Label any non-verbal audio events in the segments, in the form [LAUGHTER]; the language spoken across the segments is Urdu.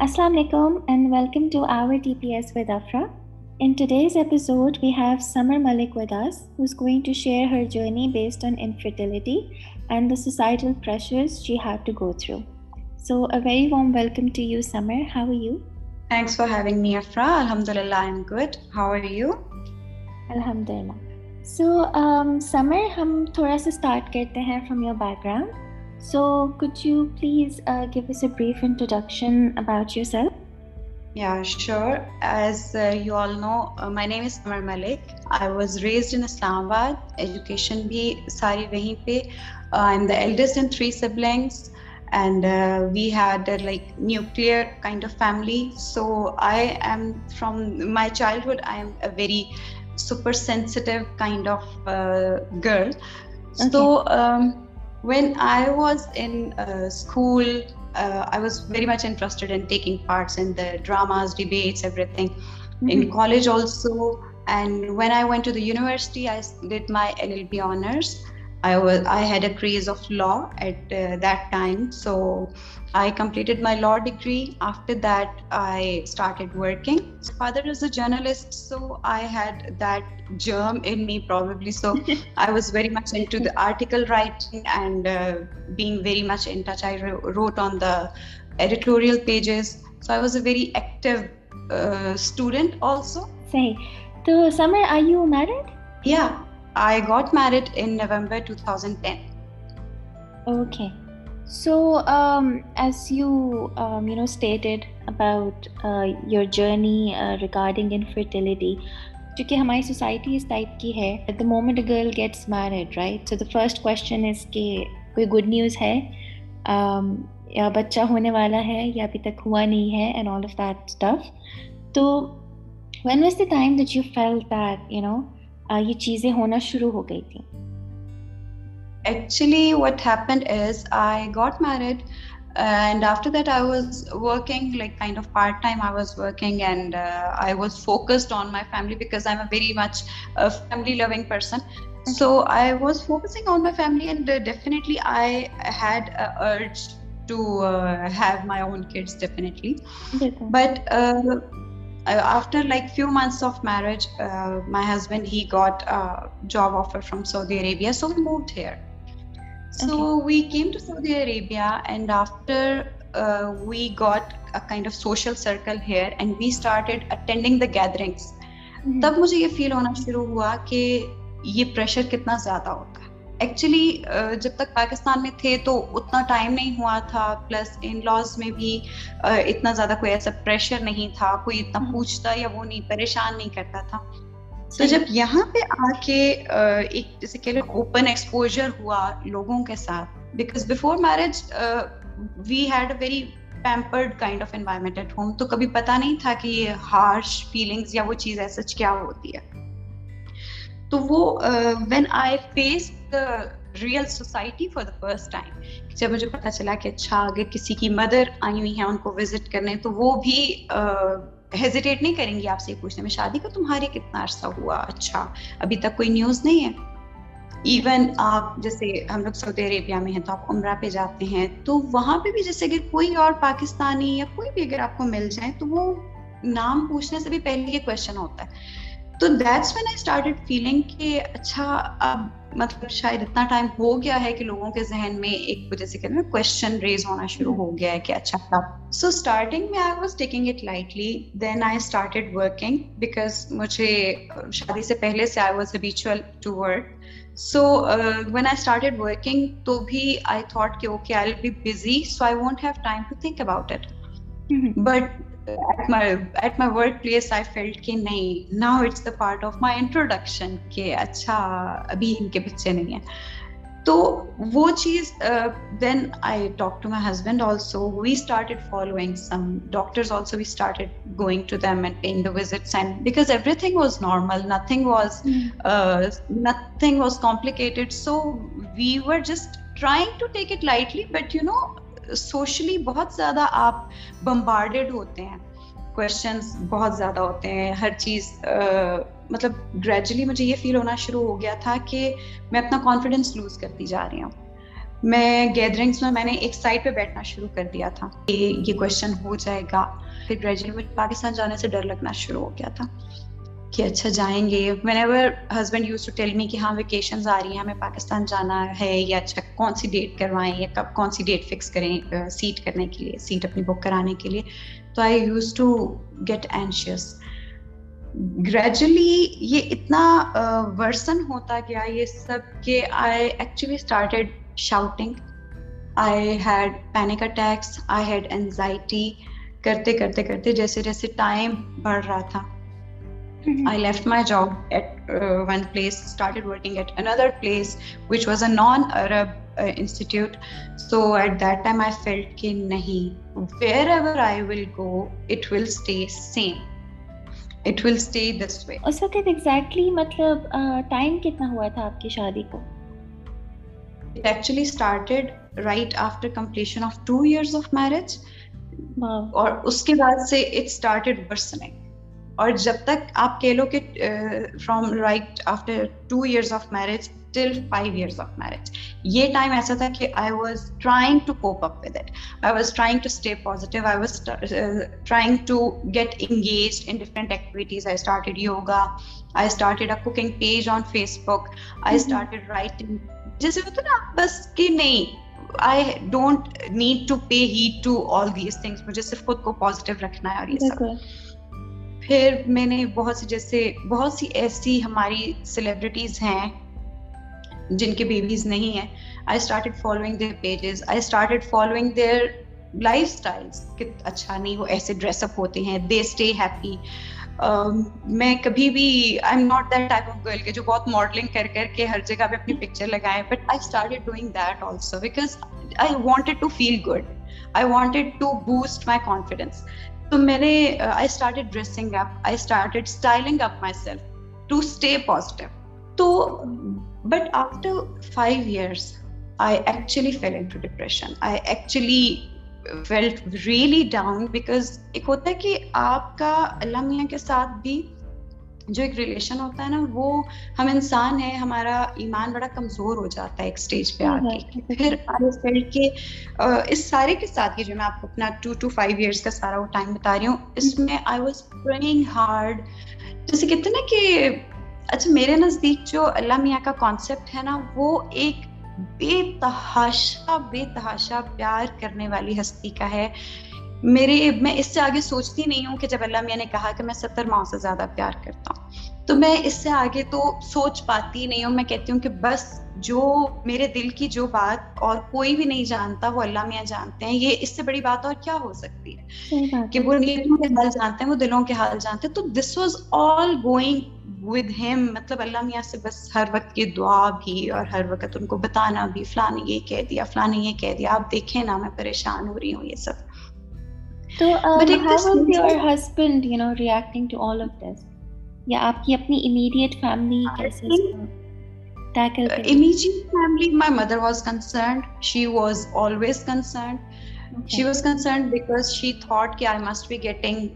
Assalamu alaikum and welcome to our TPS with Afra. In today's episode, we have Summer Malik with us, who's going to share her journey based on infertility and the societal pressures she had to go through. So, a very warm welcome to you, Summer. How are you? Thanks for having me, Afra. Alhamdulillah, I'm good. How are you? Alhamdulillah. So, um, Summer, hum thoda sa start karte hain from your background. So, could you please uh, give us a brief introduction about yourself? Yeah, sure. As uh, you all know, uh, my name is Samar Malik. I was raised in Islamabad. Education bhi sari wahi pe. Uh, I'm the eldest in three siblings, and uh, we had a like nuclear kind of family. So I am from my childhood. I am a very super sensitive kind of uh, girl. Okay. So um, when I was in uh, school, uh, I was very much interested in taking parts in the dramas, debates, everything. In Mhm. college also, and when I went to the university, I s- did my LLB honors. I was I had a craze of law at uh, that time, so I completed my law degree. After that, I started working. Father is a journalist, so I had that germ in me probably. So I was very much into the article writing and uh, being very much in touch. I wr- wrote on the editorial pages. So I was a very active uh, student also. Say, so Summer, are you married? Yeah, I got married in November 2010. Okay. So, um, as you um, you know stated about uh, your journey uh, regarding infertility, چونکہ ہماری سوسائٹی اس ٹائپ کی ہے at the moment girl gets married right so the first question is کہ کوئی گڈ نیوز ہے یا بچہ ہونے والا ہے یا ابھی تک ہوا نہیں ہے and all of that stuff تو when was the time that you feel that you know یہ چیزیں ہونا شروع ہو گئی تھیں۔ Actually what happened is I got married and after that I was working like kind of part time I was working and I was focused on my family because I am a very much family loving person so I was focusing on my family and definitely I had urge to have my own kids definitely but after like few months of marriage my husband he got job offer from Saudi Arabia so we got here so went to Saudi Arabia and after we got of social circle here and we start attending gatherings تب مجھے یہ فیل ہونا شروع ہوا کہ یہ پریشر کتنا زیادہ ہوتا ایکچولی uh, جب تک پاکستان میں تھے تو اتنا ٹائم نہیں ہوا تھا پلس ان لاز میں بھی uh, اتنا زیادہ کوئی ایسا پریشر نہیں تھا کوئی اتنا پوچھتا یا وہ نہیں پریشان نہیں کرتا تھا۔ تو جب یہاں پہ آ کے uh, ایک جیسے کہہ لو اوپن ایکسپوجر ہوا لوگوں کے ساتھ because before marriage we had a very pampered kind of environment at home تو کبھی پتہ نہیں تھا کہ یہ ہارش فیلنگس یا وہ چیز ایسا کیا ہوتی ہے۔ تو وہ when I face the real society for the first time جب مجھے پتا چلا کہ اچھا اگر کسی کی مدر آئی ہوئی ہیں، ان کو وزٹ کرنے، تو وہ بھی ہیزیٹیٹ نہیں کریں گی آپ سے پوچھنے میں، شادی کا تمہارے کتنا عرصہ ہوا؟ اچھا ابھی تک کوئی نیوز نہیں ہے؟ ایون آپ، جیسے ہم لوگ سعودی عربیہ میں ہیں، تو آپ عمرہ پہ جاتے ہیں، تو وہاں پہ بھی جیسے اگر کوئی اور پاکستانی یا کوئی بھی اگر آپ کو مل جائیں تو وہ نام پوچھنے سے بھی پہلے یہ کوشچن ہوتا ہے۔ تو that's when I started feeling کہ اچھا اب مطلب شاید اتنا ٹائم ہو گیا ہے کہ لوگوں کے ذہن میں ایک وجہ سے کہتے ہیں کوشچن ریز ہونا شروع ہو گیا ہے کہ اچھا تب سو اسٹارٹنگ میں I was taking it lightly then I started working because مجھے شادی سے پہلے سے I was habitual to work so when I started working تو بھی آئی تھاٹ کہ okay I will be busy so I won't have time to think about it but at my at my workplace I felt کہ نہیں now it's the part of my introduction کہ اچھا ابھی ان کے بچے نہیں ہیں تو وہ چیز then I talk to my husband also we started following some doctors also we started going to them and paying the visits and because everything was normal nothing was nothing was complicated so we were just trying to take it lightly but you know socially بہت زیادہ آپ بمبارڈیڈ ہوتے ہیں. کوشچنس بہت زیادہ ہوتے ہیں. ہر چیز مطلب گریجولی مجھے یہ فیل ہونا شروع ہو گیا تھا کہ میں اپنا کانفیڈینس لوز کرتی جا رہی ہوں. میں گیدرنگس میں میں نے ایک سائڈ پہ بیٹھنا شروع کر دیا تھا کہ یہ کوشچن ہو جائے گا. پھر گریجولی مجھے پاکستان جانے سے ڈر لگنا شروع ہو گیا تھا. کہ اچھا جائیں گے۔ Whenever husband used to tell me کہ ہاں ویکیشنز آ رہی ہیں، ہمیں پاکستان جانا ہے یا اچھا کون سی ڈیٹ کروائیں یا کب کون سی ڈیٹ فکس کریں سیٹ کرنے کے لیے سیٹ اپنی بک کرانے کے لیے۔ تو I used to get anxious gradually یہ اتنا ورسن ہوتا گیا یہ سب کہ I actually started shouting I had panic attacks I had anxiety کرتے کرتے کرتے جیسے جیسے ٹائم بڑھ رہا تھا۔ I left my job at uh, one place, started working at another place, which was a non-Arab uh, institute. So at that time, I felt ki nahi, wherever I will go, it will stay same. It will stay this way. اس وقت exactly مطلب ٹائم کتنا ہوا تھا آپ کی شادی کو It actually started right after completion of two years of marriage. اور اس کے بعد سے it started worsening. اور جب تک آپ کہہ لو کہ from right after two years of marriage till five years of marriage یہ ٹائم ایسا تھا کہ I was trying to cope up with it I was trying to stay positive I was trying to get engage in different activities I started yoga I started a cooking page on Facebook I started writing جیسے ہوتا نا بس کہ نہیں I don't need to pay heed to all these things مجھے صرف خود کو پازیٹیو رکھنا ہے اور یہ سب۔ پھر میں نے بہت سی جیسے بہت سی ایسی ہماری سیلیبریٹیز ہیں جن کے بیبیز نہیں ہیں۔ I started following their pages I started following their life styles کہ اچھا نہیں وہ ایسے ڈریس اپ ہوتے ہیں دے اسٹے ہیپی میں کبھی بھی I am not that type of girl کے جو بہت ماڈلنگ کر کر کے ہر جگہ پہ اپنی پکچر لگائیں but I started doing that also because I wanted to feel good I wanted to boost my confidence تو میں نے I started dressing up I started styling up myself to stay positive تو but after five years I actually fell into depression I actually felt really down because ایک ہوتا ہے کہ آپ کا اللہ میاں کے ساتھ بھی جو ایک ریلیشن ہوتا ہے نا وہ ہم انسان ہیں ہمارا ایمان بڑا کمزور ہو جاتا ہے ایک اسٹیج پہ آ کے۔ پھر کے اس سارے کے ساتھ یہ جو میں آپ کو اپنا ٹو ٹو فائیو ایئرس کا سارا وہ ٹائم بتا رہی ہوں اس میں آئی واز پرینگ ہارڈ جیسے کہتے ہیں نا کہ اچھا میرے نزدیک جو اللہ میاں کا کانسیپٹ ہے نا وہ ایک بے تحاشا بے تحاشا پیار کرنے والی ہستی کا ہے۔ میرے میں اس سے آگے سوچتی نہیں ہوں کہ جب اللہ میاں نے کہا کہ میں ستر ماہ سے زیادہ پیار کرتا ہوں تو میں اس سے آگے تو سوچ پاتی نہیں ہوں۔ میں کہتی ہوں کہ بس جو میرے دل کی جو بات اور کوئی بھی نہیں جانتا وہ اللہ میاں جانتے ہیں۔ یہ اس سے بڑی بات اور کیا ہو سکتی ہے؟ کہ وہ نیتوں کے حال جانتے ہیں وہ دلوں کے حال جانتے ہیں۔ تو this was all going with him مطلب اللہ میاں سے بس ہر وقت کی دعا بھی اور ہر وقت ان کو بتانا بھی فلاں نے یہ کہہ دیا فلاں نے یہ کہہ دیا۔ آپ دیکھیں نا میں پریشان ہو رہی ہوں یہ سب۔ تو husband you know reacting to all of this یا آپ کی اپنی امیڈیٹ فیملی کیسے immediate family my mother was concerned she was always concerned she was concerned because she thought کہ I must be getting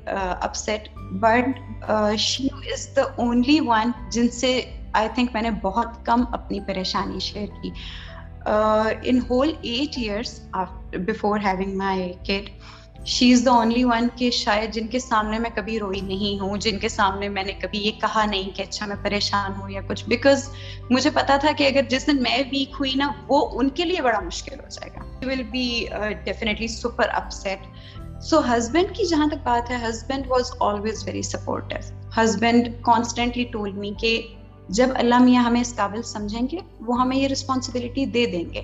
upset but she is the only one جن سے آئی تھنک میں نے بہت کم اپنی پریشانی شیئر کی. In whole eight years before having my kid she is the only one کہ شاید جن کے سامنے میں کبھی روئی نہیں ہوں، جن کے سامنے میں نے کبھی یہ کہا نہیں کہ اچھا میں پریشان ہوں یا کچھ۔ بیکاز مجھے پتا تھا کہ اگر جس دن میں ویک ہوئی نا، وہ ان کے لیے بڑا مشکل ہو جائے گا۔ Will be definitely super upset so husband کی جہاں تک بات ہے husband was always very supportive husband constantly told me کہ جب اللہ میاں ہمیں اس قابل سمجھیں گے، وہ ہمیں یہ رسپانسبلٹی دے دیں گے۔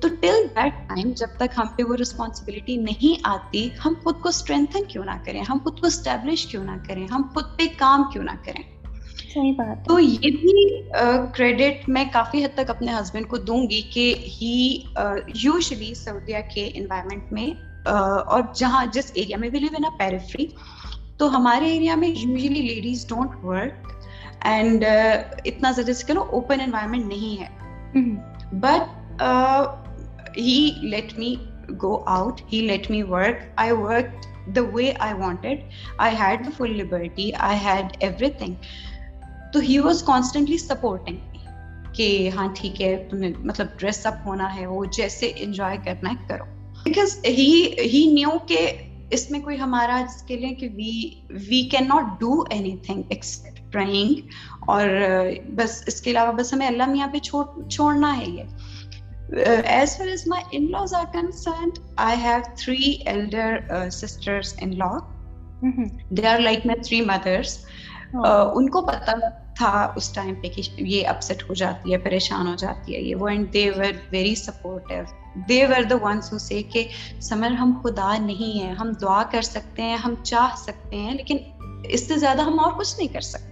تو ٹل دیٹ ٹائم جب تک ہم پہ وہ رسپانسبلٹی نہیں آتی ہم خود کو اسٹرینتھن کیوں نہ کریں؟ ہم خود کو اسٹیبلش کیوں نہ کریں؟ ہم خود پہ کام کیوں نہ کریں؟ تو یہ بھی کریڈٹ میں کافی حد تک اپنے ہسبینڈ کو دوں گی کہ ہی یوزلی سعودیہ کے انوائرمنٹ میں اور جہاں جس ایریا میں بھی لیو ان پیریفری تو ہمارے ایریا میں usually ladies don't work and اتنا زیادہ سے کہ اوپن انوائرمنٹ نہیں ہے۔ But he let me go out. He let me work. I worked the way i wanted. I had the full liberty. I had everything. So he was constantly supporting me کہ ہاں ٹھیک ہے تمہیں مطلب ڈریس اپ ہونا ہے وہ جیسے انجوائے کرنا ہے کرو بیکاز ہی نیو کہ اس میں کوئی ہمارا جس کے لیے کہ we we cannot do anything except praying اور بس اس کے علاوہ بس ہمیں اللہ میاں پہ چھوڑنا ہے یہ as far as my in laws are concerned I have three elder sisters in law they are like my three mothers ان کو پتا تھا اس ٹائم پہ کہ یہ اپسٹ ہو جاتی ہے پریشان ہو جاتی ہے یہ وہ and they were very supportive they were the ones who سے کہ سمر ہم خدا نہیں ہیں ہم دعا کر سکتے ہیں ہم چاہ سکتے ہیں لیکن اس سے زیادہ ہم اور کچھ نہیں کر سکتے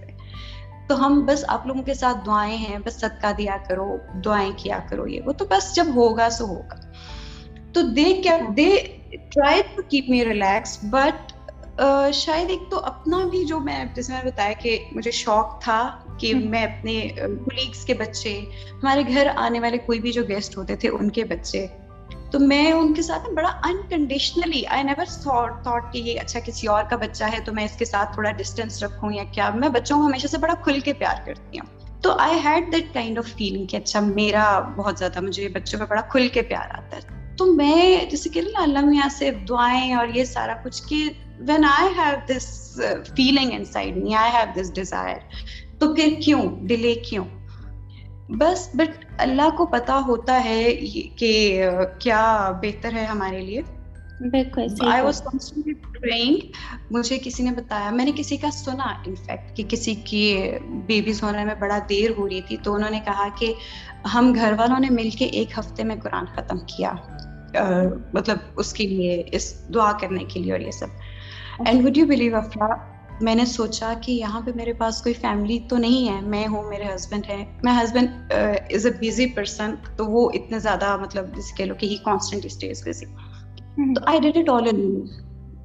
تو ہم بس آپ لوگوں کے ساتھ دعائیں ہیں بس صدقہ دیا کرو دعائیں کیا کرو یہ وہ تو بس جب ہوگا سو ہوگا۔ تو دے کیا they try to keep me relax but شاید ایک تو اپنا بھی جو میں جیسے میں بتایا کہ مجھے شوق تھا کہ میں اپنے کولیگس کے بچے ہمارے گھر آنے والے کوئی بھی جو گیسٹ ہوتے تھے ان کے بچے تو میں ان کے ساتھ بڑا انکنڈیشنلی آئی نیور تھاٹ کہ یہ اچھا کسی اور کا بچہ ہے تو میں اس کے ساتھ تھوڑا ڈسٹینس رکھوں یا کیا؟ میں بچوں کو ہمیشہ سے بڑا کھل کے پیار کرتی ہوں۔ تو I had that kind of feeling کہ اچھا میرا بہت زیادہ مجھے بچوں پہ بڑا کھل کے پیار آتا ہے۔ تو میں جیسے کہ اللہ میاں سے دعائیں اور یہ سارا کچھ کہ when I have this feeling inside me I have this desire تو پھر کیوں؟ ڈیلے کیوں؟ بس بٹ اللہ کو پتا ہوتا ہے کہ کیا بہتر ہے ہمارے لیے. مجھے کسی نے بتایا میں نے کسی کا سنا انفیکٹ کہ کسی کی بیبیز ہونے میں بڑا دیر ہو رہی تھی تو انہوں نے کہا کہ ہم گھر والوں نے مل کے ایک ہفتے میں قرآن ختم کیا مطلب اس کے لیے اس دعا کرنے کے لیے اور یہ سب. اینڈ وڈ یو بلیو افرا میں نے سوچا کہ یہاں پہ میرے پاس کوئی فیملی تو نہیں ہے میں ہوں میرے ہسبینڈ ہے میں husband is a busy person تو وہ اتنے زیادہ مطلب جس کہہ لو کہ ہی کانسٹنٹ اسٹیز بزی تو آئی ڈیڈ اٹ آل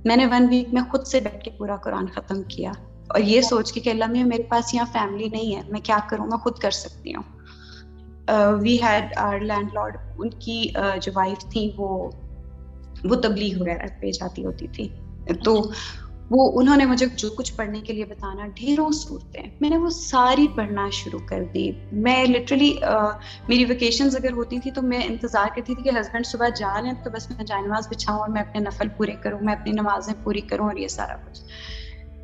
میں نے ون ویک میں خود سے بیٹھ کے پورا قرآن ختم کیا۔ اور یہ سوچ کے کہ اللہ میں میرے پاس یہاں فیملی نہیں ہے میں کیا کروں؟ میں خود کر سکتی ہوں۔ We had our landlord ان کی جو وائف تھی وہ وہ تبلیغ وغیرہ پہ جاتی ہوتی تھی۔ تو وہ انہوں نے مجھے جو کچھ پڑھنے کے لیے بتانا ڈھیروں صورتیں۔ میں نے وہ ساری پڑھنا شروع کر دی۔ میں لٹرلی میری ویکیشنز اگر ہوتی تھی تو میں انتظار کرتی تھی کہ ہسبینڈ صبح جا رہے ہیں تو بس میں جائے نماز بچھاؤں اور میں اپنے نفل پورے کروں میں اپنی نمازیں پوری کروں اور یہ سارا کچھ۔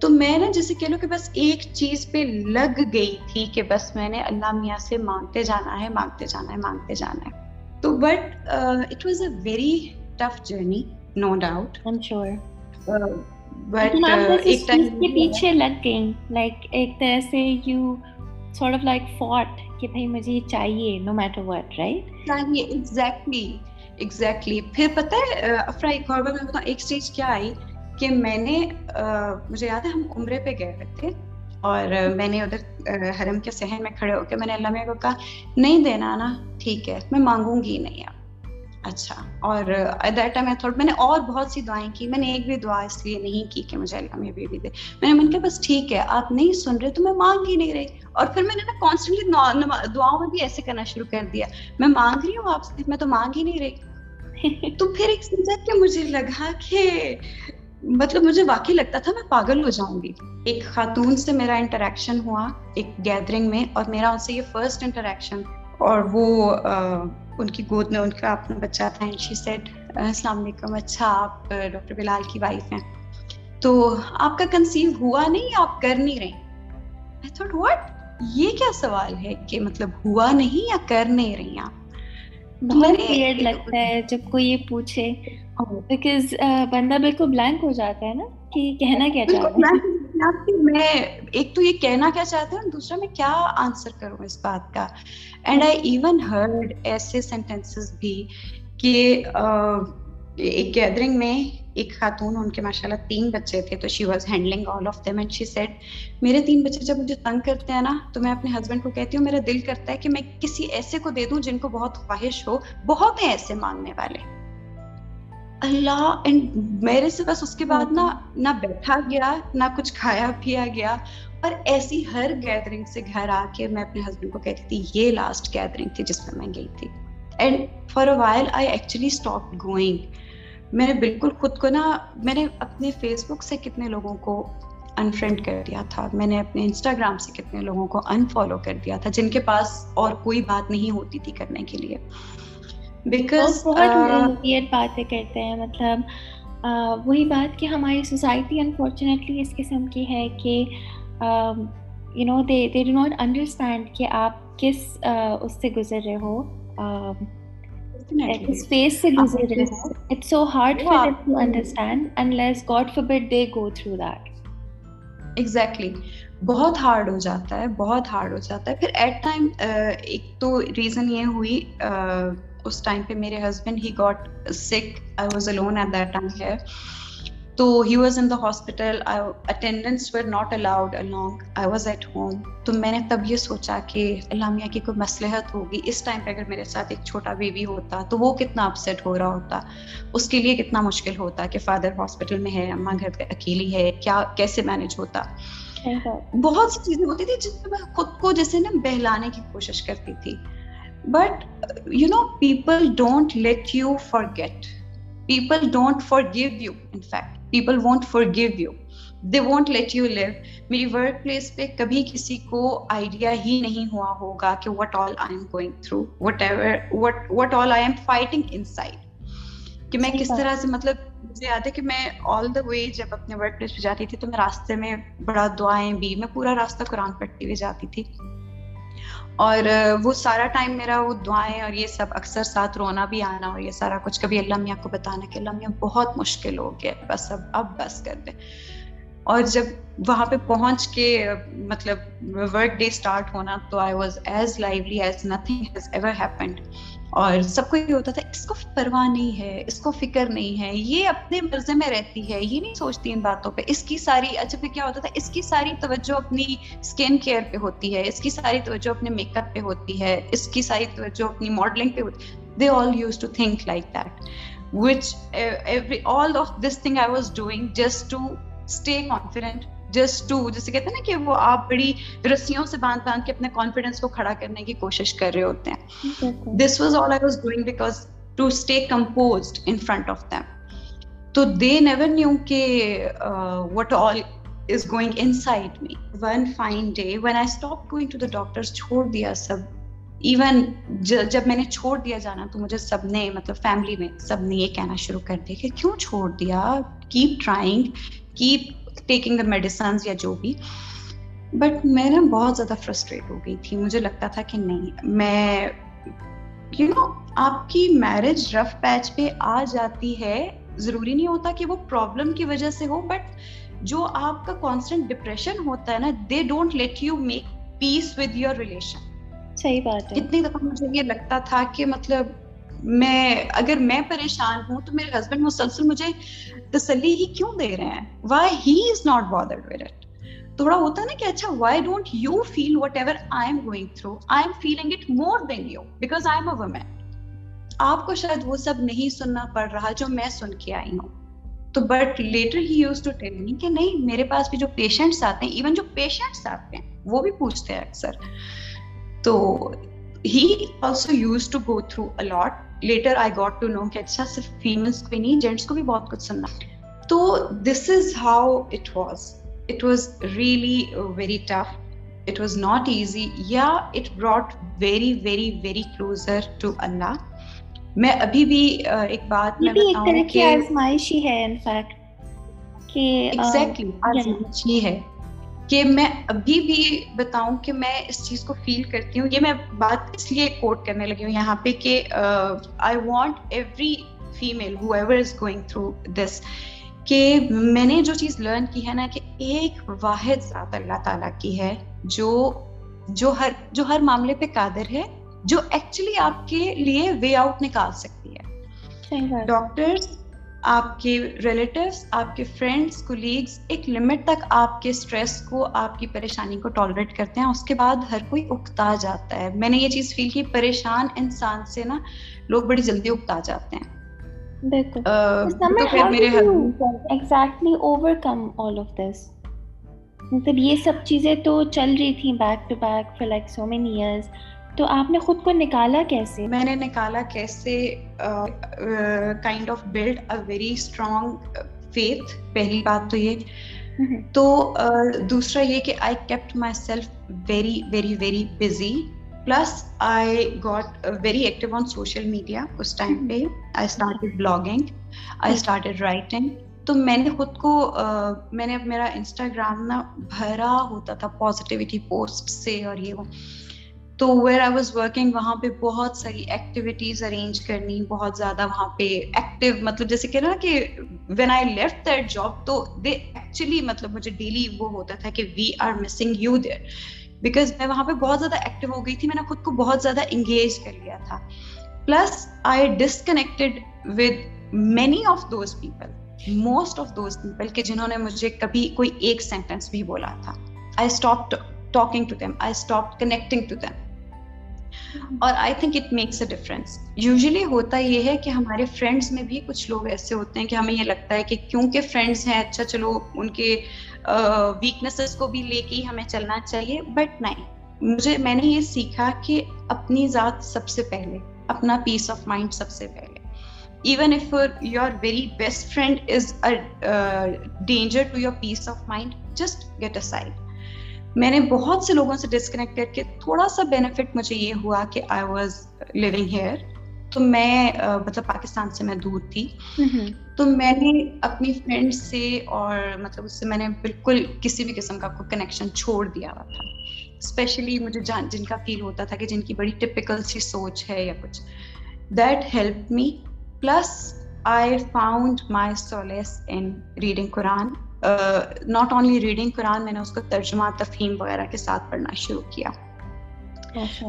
تو میں نے جیسے کہہ لو کہ بس ایک چیز پہ لگ گئی تھی کہ بس میں نے اللہ میاں سے مانگتے جانا ہے مانگتے جانا ہے مانگتے جانا ہے۔ تو but it was a very tough journey no doubt پیچھے لگ گئی لائک ایک طرح سے you sort of like fought کہ بھائی مجھے یہ چاہیے نو میٹر واٹ رائٹ چاہیے ایگزیکٹلی ایگزیکٹلی پھر پتہ ہے افرا ایک اور بار میں بتاؤں ایک اسٹیج کیا آئی کہ میں نے مجھے یاد ہے ہم عمرے پہ گئے ہوئے تھے اور میں نے ادھر حرم کے صحن میں کھڑے ہو کے میں نے اللہ کو کہا نہیں دینا نا ٹھیک ہے میں مانگوں گی نہیں اب اچھا اور دیٹ ٹائم تھوڑا میں نے اور بہت سی دعائیں کی میں نے ایک بھی دعا اس لیے نہیں کی کہ مجھے اللہ میں بیبی دے۔ میں نے من کہا بس ٹھیک ہے آپ نہیں سن رہے تو میں مانگ ہی نہیں رہی۔ اور پھر میں نے نا کانسٹنٹلی دعاؤں میں بھی ایسے کرنا شروع کر دیا۔ میں مانگ رہی ہوں آپ سے میں تو مانگ ہی نہیں رہی۔ [LAUGHS] تو پھر ایک سمجھا کہ مجھے لگا کہ مطلب مجھے واقعی لگتا تھا میں پاگل ہو جاؤں گی۔ ایک خاتون سے میرا انٹریکشن ہوا ایک گیدرنگ میں اور میرا ان سے یہ فرسٹ انٹریکشن اور وہ ان کی گود میں ان کا اپنا بچہ تھا اینڈ شی سیڈ السلام علیکم اچھا آپ ڈاکٹر بلال کی وائف ہیں۔ تو آپ کا کنسیو ہوا نہیں آپ کر نہیں رہے؟ I thought, what? یہ کیا سوال ہے کہ مطلب ہوا نہیں یا کر نہیں رہی آپ؟ بہت ویئرڈ لگتا ہے جب کوئی یہ پوچھے بیکاز بندہ بالکل بلینک ہو جاتا ہے نا۔ کہ کہنا کیا چاہتا ہے میں ایک تو یہ کہنا کیا چاہتا ہوں دوسرا میں کیا آنسر کروں اس بات کا؟ اینڈ آئی ایون ہرڈ ایسے سینٹینسز بھی کہ ایک گیدرنگ میں ایک خاتون ان کے ماشاء اللہ تین بچے تھے تو she was handling all of them and she said میرے تین بچے جب مجھے تنگ کرتے ہیں نا تو میں اپنے ہسبینڈ کو کہتی ہوں میرا دل کرتا ہے کہ میں کسی ایسے کو دے دوں جن کو بہت خواہش ہو بہت ہیں ایسے مانگنے والے۔ اللہ اینڈ میرے سے بس اس کے بعد نا نہ بیٹھا گیا نہ کچھ کھایا پیا گیا اور ایسی ہر گیدرنگ سے گھر آ کے میں اپنے ہسبینڈ کو کہتی تھی یہ لاسٹ گیدرنگ تھی جس میں میں گئی تھی۔ And for a while I actually stop going میں نے بالکل خود کو نا میں نے اپنے فیس بک سے کتنے لوگوں کو انفرینڈ کر دیا تھا۔ میں نے اپنے انسٹاگرام سے کتنے لوگوں کو انفالو کر دیا تھا جن کے پاس اور کوئی بات نہیں ہوتی تھی کرنے کے لیے۔ بیکاز بہت باتیں کرتے ہیں مطلب وہی بات کہ ہماری سوسائٹی انفارچونیٹلی اس قسم کی ہے کہ you know they they do not understand کہ آپ کس اس سے گزر رہے ہو اسپیس سے گزر رہے ہو۔ It's so hard for to understand unless God forbid they go through that exactly بہت ہارڈ ہو جاتا ہے بہت ہارڈ ہو جاتا ہے۔ پھر ایٹ ٹائم ایک تو ریزن یہ ہوئی اس ٹائم پہ میرے husband he got sick I was alone at that time here تو he was in the hospital attendants were not allowed along I was at home تو میں نے تب یہ سوچا کہ اللہ میاں کی کوئی مصلحت ہوگی. اس ٹائم پہ اگر میرے ساتھ ایک چھوٹا بیبی ہوتا تو وہ کتنا اپسیٹ ہو رہا ہوتا. اس کے لیے کتنا مشکل ہوتا کہ فادر ہاسپٹل میں ہے اماں گھر اکیلی ہے کیا کیسے مینج ہوتا؟ بہت سی چیزیں ہوتی تھی جس میں میں خود کو جیسے نا بہلانے کی کوشش کرتی تھی۔ But you know people don't let you forget people don't forgive you in fact people won't forgive you they won't let you leave میری ورک پلیس پہ کبھی کسی کو آئیڈیا ہی نہیں ہوا ہوگا کہ what all I am going through whatever what all I am fighting inside کہ میں کس طرح سے مطلب مجھے یاد ہے کہ میں آل دا وے جب اپنے ورک پلیس پہ جاتی تھی تو میں راستے میں بڑا دعائیں بھی میں پورا راستہ قرآن پڑھتی ہوئی جاتی تھی اور وہ سارا ٹائم میرا وہ دعائیں اور یہ سب اکثر ساتھ رونا بھی آنا اور یہ سارا کچھ کبھی اللہ میاں کو بتانا کہ اللہ میاں بہت مشکل ہو گیا بس اب اب بس کر دیں۔ اور جب وہاں پہ پہنچ کے مطلب ورک ڈے اسٹارٹ ہونا تو I was as lovely as nothing has ever happened اور سب کو یہ ہوتا تھا، اس کو پرواہ نہیں ہے، اس کو فکر نہیں ہے، یہ اپنے مرضے میں رہتی ہے، یہ نہیں سوچتی ان باتوں پہ۔ اس کی ساری اچھا پھر کیا ہوتا تھا، اس کی ساری توجہ اپنی اسکن کیئر پہ ہوتی ہے، اس کی ساری توجہ اپنے میک اپ پہ ہوتی ہے، اس کی ساری توجہ اپنی ماڈلنگ پہ ہوتی ہے۔ They all used to think like that which all of this thing I was doing just to stay confident just to جیسے کہتے ہیں نا کہ وہ آپ بڑی رسیوں سے باندھ باندھ کے اپنے کانفیڈینس کو کھڑا کرنے کی کوشش کر رہے ہوتے ہیں۔ This was all I was doing because to stay composed in front of them تو دے نیور نیو کہ what all is going inside me one fine day when I stop going to the doctor چھوڑ دیا سب۔ ایون جب میں نے چھوڑ دیا جانا تو مجھے سب نے مطلب فیملی میں سب نے یہ کہنا شروع کر دیا کہ کیوں چھوڑ دیا؟ Keep trying keep taking the medicines یا جو بھی. بٹ میں نا بہت زیادہ فرسٹریٹ ہو گئی تھی. مجھے لگتا تھا کہ نہیں. میں یو نو آپ کی میرج رف پیچ پہ آ جاتی ہے. ضروری نہیں ہوتا کہ وہ پرابلم کی وجہ سے ہو بٹ جو آپ کا کانسٹنٹ ڈپریشن ہوتا ہے نا they don't let you make peace with your relation صحیح بات ہے. کتنی دفعہ مجھے یہ لگتا تھا کہ مطلب میں اگر میں پریشان ہوں تو میرے ہسبینڈ مسلسل مجھے تسلی ہی کیوں دے رہے ہیں؟ Why he is not bothered with it تھوڑا ہوتا ہے نا کہ اچھا why don't you feel whatever I am going through I am feeling it more than you because I am a woman آپ کو شاید وہ سب نہیں سننا پڑ رہا جو میں سن کے آئی ہوں۔ تو but later he used to tell me کہ نہیں، میرے پاس بھی جو پیشنٹس آتے ہیں ایون جو پیشنٹس آتے ہیں، وہ بھی پوچھتے ہیں اکثر۔ تو he also used to go through a lot later I got to know کہ اچھا صرف فیملس کو نہیں جینٹس کو بھی بہت کچھ سننا تو this is how it was it was really very tough it was not easy یا it brought very very very closer to Allah میں ابھی بھی ایک بات میں بتاؤں کہ آزمائش ہی ہے انفیکٹ کہ ایگزیکٹلی آزمائش ہی ہے کہ میں ابھی بھی بتاؤں کہ میں اس چیز کو فیل کرتی ہوں یہ میں بات اس لیے کوٹ کرنے لگی ہوں یہاں پہ کہ I want every female whoever is going through this کہ میں نے جو چیز لرن کی ہے نا کہ ایک واحد ذات اللہ تعالیٰ کی ہے جو جو ہر جو ہر معاملے پہ قادر ہے جو ایکچولی آپ کے لیے وے آؤٹ نکال سکتی ہے۔ ڈاکٹرس آپ کے ریلیٹیوس آپ کے فرینڈس کولیگس ایک لمٹ تک آپ کے اسٹریس کو آپ کی پریشانی کو ٹالریٹ کرتے ہیں اس کے بعد ہر کوئی اکتا جاتا ہے۔ میں نے یہ چیز فیل کی پریشان انسان سے نا لوگ بڑی جلدی اکتا جاتے ہیں۔ مطلب یہ سب چیزیں تو چل رہی تھیں back to back for like so many years تو آپ نے خود کو نکالا کیسے؟ میں نے نکالا کیسے؟ Kind of build a very strong faith پہلی بات تو یہ۔ تو دوسرا یہ کہ I kept myself very very very busy plus I got very active on social media us time پہ۔ I started blogging I started writing تو میں نے خود کو میں نے میرا انسٹاگرام نا بھرا ہوتا تھا پازیٹیوٹی پوسٹ سے اور یہ وہ۔ تو ویئر آئی واز ورکنگ وہاں پہ بہت ساری ایکٹیویٹیز ارینج کرنی، بہت زیادہ وہاں پہ ایکٹیو مطلب جیسے کہ نا کہ when I left that job تو دے ایکچولی مطلب مجھے ڈیلی وہ ہوتا تھا کہ we are missing you there because میں وہاں پہ بہت زیادہ ایکٹیو ہو گئی تھی، میں نے خود کو بہت زیادہ انگیج کر لیا تھا. Plus I disconnected with many of those people most of those people کہ جنہوں نے مجھے کبھی کوئی ایک سینٹینس بھی بولا تھا. I stop talking to them I stop connecting to them اور I think it makes a difference usually ہوتا یہ ہے کہ ہمارے فرینڈس میں بھی کچھ لوگ ایسے ہوتے ہیں کہ ہمیں یہ لگتا ہے کہ کیونکہ فرینڈس ہیں اچھا چلو ان کے ویکنیسز کو بھی لے کے ہی ہمیں چلنا چاہیے۔ بٹ نہیں، مجھے، میں نے یہ سیکھا کہ اپنی ذات سب سے پہلے، اپنا پیس آف مائنڈ سب سے پہلے۔ Even if your very best friend is danger to your peace of mind just get aside میں نے بہت سے لوگوں سے ڈسکنیکٹ کر کے تھوڑا سا بینیفٹ مجھے یہ ہوا کہ آئی واز لیونگ ہیئر تو میں مطلب پاکستان سے میں دور تھی۔ تو میں نے اپنی فرینڈ سے اور مطلب اس سے میں نے بالکل کسی بھی قسم کا کنیکشن چھوڑ دیا ہوا تھا۔ اسپیشلی مجھے جان جن کا فیل ہوتا تھا کہ جن کی بڑی ٹپکل سی سوچ ہے یا کچھ۔ That help me plus I found my solace in reading Quran not only reading Quran میں نے اس کو ترجمہ تفہیم وغیرہ کے ساتھ پڑھنا شروع کیا۔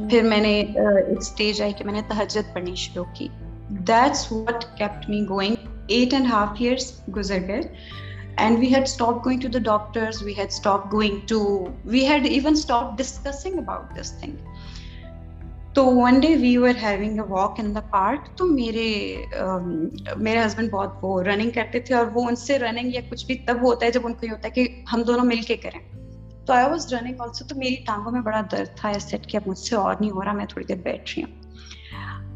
پھر میں نے ایک اسٹیج آئی کہ میں نے تہجد پڑھنی شروع کی۔ That's what kept me going eight and half years گزر گئے۔ And we had stop going to the doctors we had stop going to we had even stop discussing about this thing تو one day we were having a walk in the park تو میرے میرے ہسبینڈ بہت وہ رننگ کرتے تھے اور وہ ان سے رننگ یا کچھ بھی تب ہوتا ہے جب ان کو یہ ہوتا ہے کہ ہم دونوں مل کے کریں۔ تو آئی واز رننگ آلسو تو میری ٹانگوں میں بڑا درد تھا ایسے کہ اب مجھ سے اور نہیں ہو رہا، میں تھوڑی دیر بیٹھ رہی ہوں۔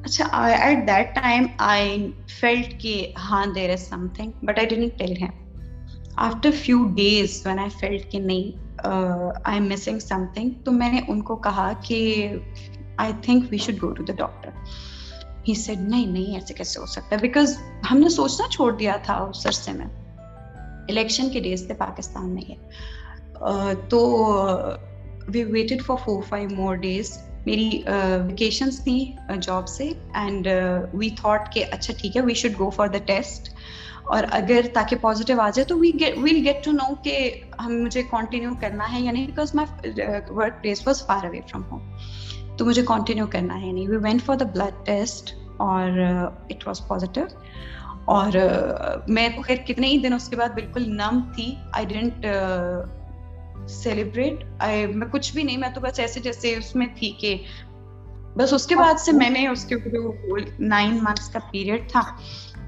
اچھا at that time I felt کہ ہاں there is something but I didn't tell him after few days when I felt کہ نہیں I am missing something تو میں نے ان کو کہا کہ I think we should go to the doctor he said نہیں نہیں ایسے کیسے ہو سکتا ہے بیکاز ہم نے سوچنا چھوڑ دیا تھا اس عرصے میں الیکشن کے ڈیز تھے پاکستان میں یہ تو we waited for four five more days میری ویکیشنس تھیں جاب سے اینڈ وی تھاٹ کہ اچھا ٹھیک ہے we should go for the test اور اگر تاکہ پازیٹیو آ جائے تو we will get to know کہ ہم مجھے کنٹینیو کرنا ہے یعنی because my workplace was far away from home تو مجھے کنٹینیو کرنا ہے۔ نہیں we went for the blood test اور اٹ واز پازیٹیو اور uh, میں تو خیر کتنے ہی دن اس کے بعد بالکل نم تھی۔ آئی ڈنٹ سیلیبریٹ میں کچھ بھی نہیں، میں تو بس ایسے جیسے اس میں تھی کہ بس اس کے بعد سے میں نے اس کے جو نائن منتھس کا پیریڈ تھا،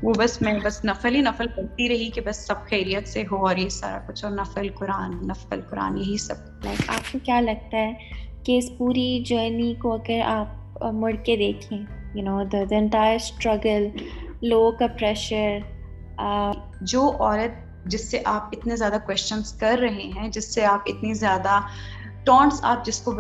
وہ بس میں بس نفل ہی نفل پڑھتی رہی کہ بس سب خیریت سے ہو اور یہ سارا کچھ۔ اور نفل قرآن نفل قرآن، یہی سب۔ لائک آپ کو کیا لگتا ہے؟ کہ اس پوری جرنی کو اگر آپ مڑ کے دیکھیں you know the entire struggle love کا پریشر جو عورت جس سے آپ اتنے زیادہ کوشچنس کر رہے ہیں، جس سے آپ اتنی زیادہ ٹونٹس آپ جس کو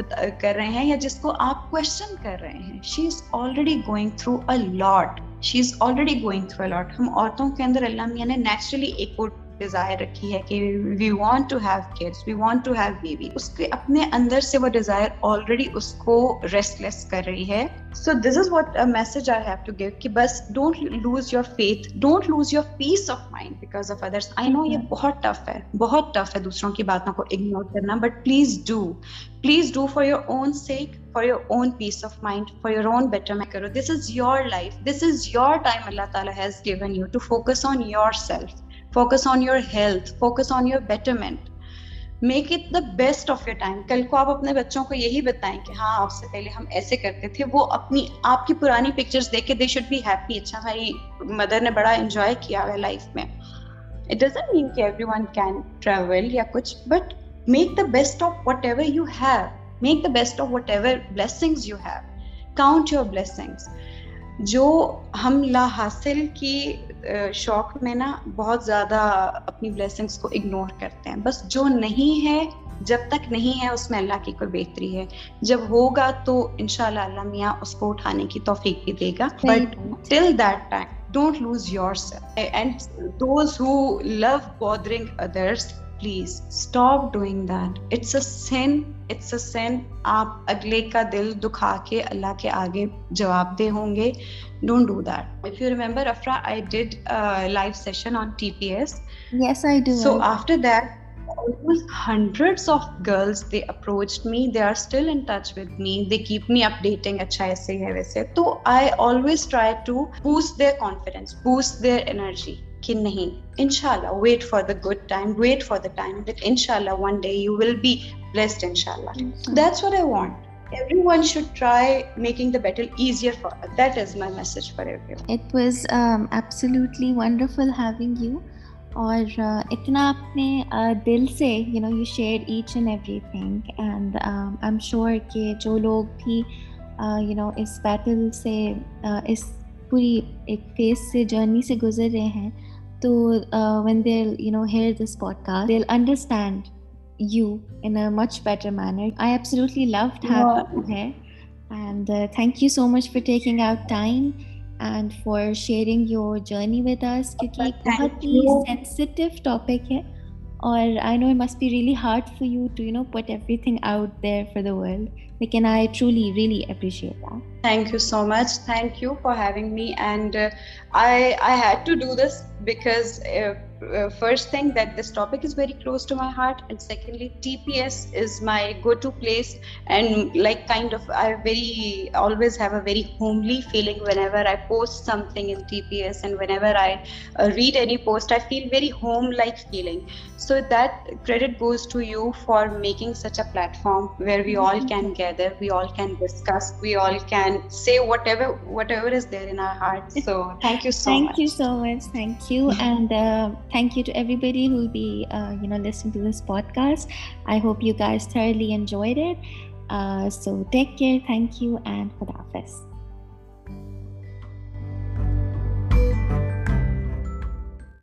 کر رہے ہیں یا جس کو آپ کوشچن کر رہے ہیں she is already going through a lot she is already going through a lot ہم عورتوں کے اندر اللہ میاں نے نیچرلی ایک ڈیزائر رکھی ہے کہ we want to have kids we want to have baby اس کے اپنے اندر سے وہ ڈیزائر آلریڈی اس کو ریسٹ لیس کر رہی ہے. So this is what message I have to give کہ بس don't lose your faith don't lose your peace of mind because of others I know یہ بہت ٹف ہے، بہت ٹف ہے دوسروں کی باتوں کو اگنور کرنا but please do please do for your own sake for your own peace of mind for your own better میں کرو this is your life this is your time اللہ تعالیٰ has given you to focus on yourself focus on your health focus on your betterment make it the best of your time کل کو آپ اپنے بچوں کو یہی بتائیں کہ ہاں آپ سے پہلے ہم ایسے کرتے تھے وہ اپنی آپ کی پرانی پکچرس دیکھ کے دے شوڈ بی ہیپی اچھا بھائی مدر نے بڑا انجوائے کیا ہوا ہے لائف میں اٹ ڈزنٹ مین کہ ایوری ون کین ٹریول یا کچھ but make the best of whatever you have make the best of whatever blessings you have count your blessings جو ہم لا حاصل کی شوق میں نا بہت زیادہ اپنی بلیسنگس کو اگنور کرتے ہیں۔ بس جو نہیں ہے جب تک نہیں ہے اس میں اللہ کی کوئی بہتری ہے۔ جب ہوگا تو انشاءاللہ اللہ میاں اس کو اٹھانے کی توفیق بھی دے گا۔ But till that time don't lose yourself and those who love bothering others please stop doing that it's a sin it's a sin آپ اگلے کا دل دکھا کے اللہ کے آگے جواب دے ہوں گے. Don't do that if you remember Afra I did life session on T P S so after that hundred of girls they approach me they are still in touch with me they keep me updating اچھا ایسے ہے ویسے تو I always try to boost their confidence boost their energy کہ نہیں انشاءاللہ wait for the good time wait for the time that انشاءاللہ one day you will be blessed انشاءاللہ. That's what I want everyone should try making the battle easier for us. that is my message for everyone. It was um, absolutely wonderful having you. اور اتنا اپنے دل سے you know you share each and everything and I am sure کہ جو لوگ بھی یو نو اس بیٹل سے اس پوری ایک فیس سے جرنی سے گزر رہے ہیں there you know here understand you in much better manner I absolutely loved and thank you so much for taking out time and for sharing your journey with us کیونکہ ایک بہت ہی سینسٹیو ٹاپک ہے اور I know must be really hard for you to you know put everything out there for the world لیکن I truly really appreciate that thank you so much thank you for having me and I I had to do this because uh, first thing that this topic is very close to my heart and secondly tps is my go-to place and like kind of i very always have a very homely feeling whenever i post something in tps and whenever i uh, read any post i feel very home like feeling so that credit goes to you for making such a platform where we all can gather we all can discuss we all can say whatever whatever is there in our hearts so thank you so thank much thank you so much thank you and uh, thank you to everybody who will be uh, you know listening to this podcast i hope you guys thoroughly enjoyed it uh, so take care thank you and for the office